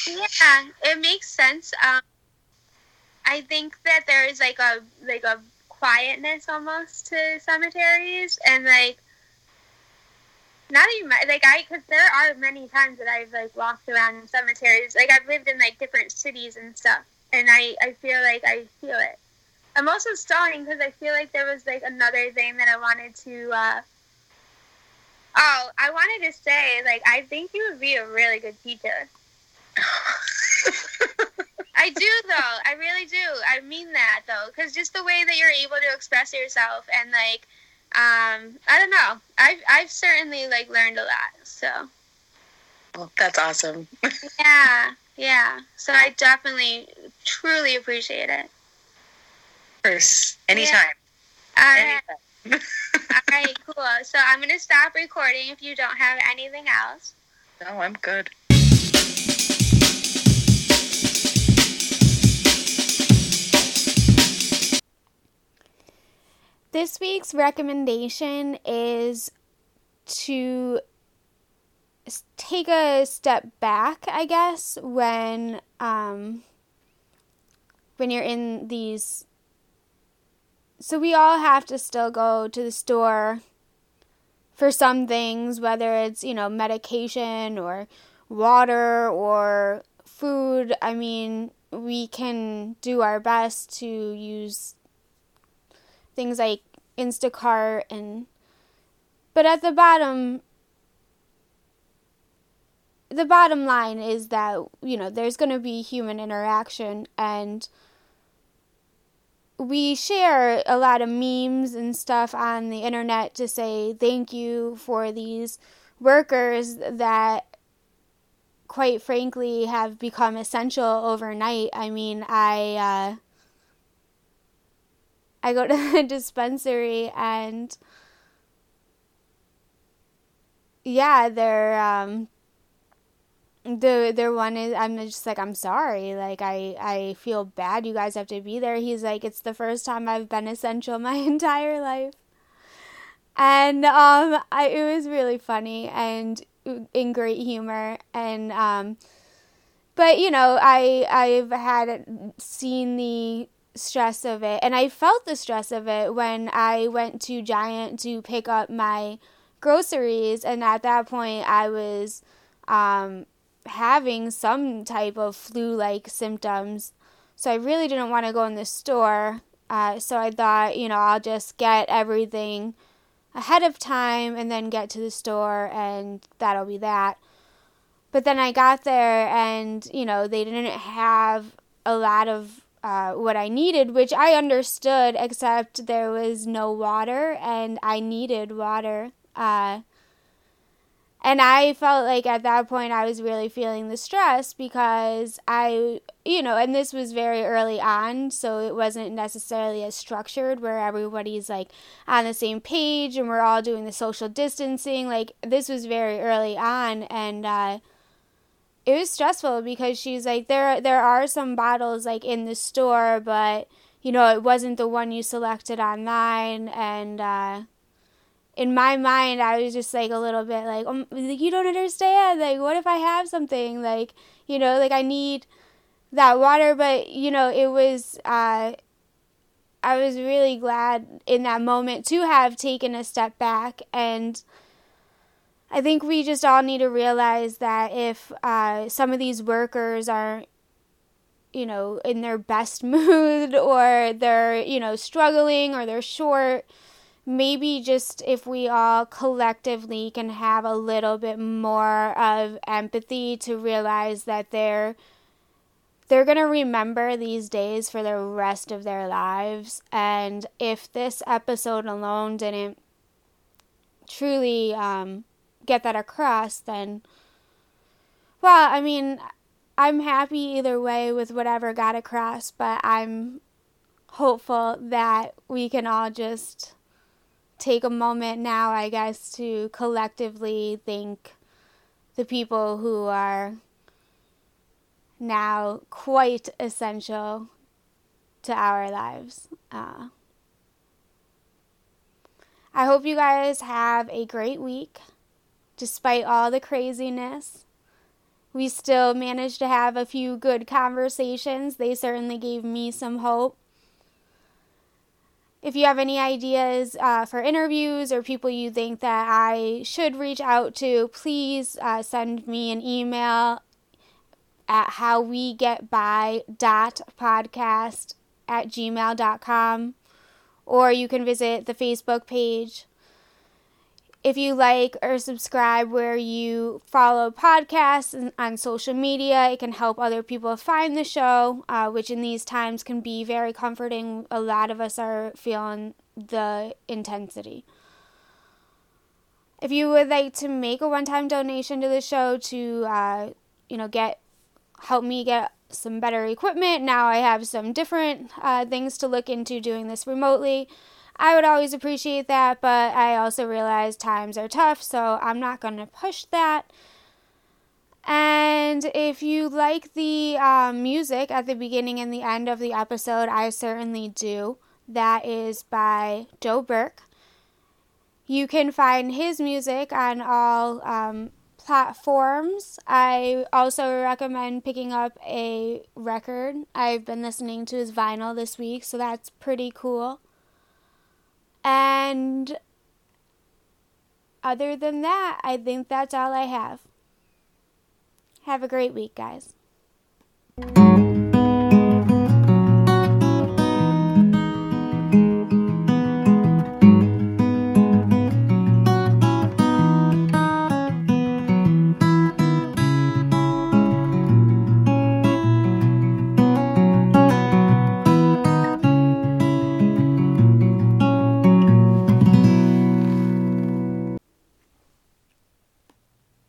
Yeah, it makes sense. Um, I think that there is like a like a quietness almost to cemeteries, and like not even like I because there are many times that I've like walked around in cemeteries. Like I've lived in like different cities and stuff, and I I feel like I feel it. I'm also stalling because I feel like there was like another thing that I wanted to. uh Oh, I wanted to say like I think you would be a really good teacher. I do though. I really do. I mean that though, because just the way that you're able to express yourself and like, um, I don't know. I've I've certainly like learned a lot. So. Well, that's awesome. yeah, yeah. So I definitely, truly appreciate it. Of course, anytime. Yeah. All right. Anytime. All right, cool. So I'm gonna stop recording if you don't have anything else. No, I'm good. This week's recommendation is to take a step back, I guess, when um, when you're in these. So we all have to still go to the store for some things, whether it's you know medication or water or food. I mean, we can do our best to use things like Instacart and but at the bottom the bottom line is that you know there's going to be human interaction and we share a lot of memes and stuff on the internet to say thank you for these workers that quite frankly have become essential overnight. I mean, I uh, I go to the dispensary and yeah, they're um the their one is I'm just like I'm sorry. Like I I feel bad. You guys have to be there. He's like it's the first time I've been essential my entire life. And um I it was really funny and in great humor. And um but you know I I've had seen the stress of it. And I felt the stress of it when I went to Giant to pick up my groceries. And at that point, I was um, having some type of flu like symptoms. So I really didn't want to go in the store. Uh, so I thought, you know, I'll just get everything ahead of time and then get to the store, and that'll be that. But then I got there, and, you know, they didn't have a lot of uh, what I needed, which I understood, except there was no water and I needed water. Uh, and I felt like at that point I was really feeling the stress because I, you know, and this was very early on, so it wasn't necessarily as structured where everybody's like on the same page and we're all doing the social distancing. Like, this was very early on, and, uh, it was stressful because she's like there there are some bottles like in the store but you know it wasn't the one you selected online and uh in my mind i was just like a little bit like um, you don't understand like what if i have something like you know like i need that water but you know it was uh i was really glad in that moment to have taken a step back and I think we just all need to realize that if uh, some of these workers aren't, you know, in their best mood or they're, you know, struggling or they're short. Maybe just if we all collectively can have a little bit more of empathy to realize that they're they're going to remember these days for the rest of their lives. And if this episode alone didn't truly um, get that across then well i mean I'm happy either way with whatever got across, but I'm hopeful that we can all just take a moment now, I guess, to collectively thank the people who are now quite essential to our lives. Uh, I hope you guys have a great week despite all the craziness we still managed to have a few good conversations. They certainly gave me some hope. If you have any ideas uh, for interviews or people you think that I should reach out to, please uh, send me an email at howwegetby.podcast at gmail.com or you can visit the Facebook page if you like or subscribe where you follow podcasts and on social media, it can help other people find the show, uh, which in these times can be very comforting. A lot of us are feeling the intensity. If you would like to make a one-time donation to the show to, uh, you know, get help me get some better equipment. Now I have some different uh, things to look into doing this remotely. I would always appreciate that, but I also realize times are tough, so I'm not going to push that. And if you like the um, music at the beginning and the end of the episode, I certainly do. That is by Joe Burke. You can find his music on all um, platforms. I also recommend picking up a record. I've been listening to his vinyl this week, so that's pretty cool. And other than that, I think that's all I have. Have a great week, guys.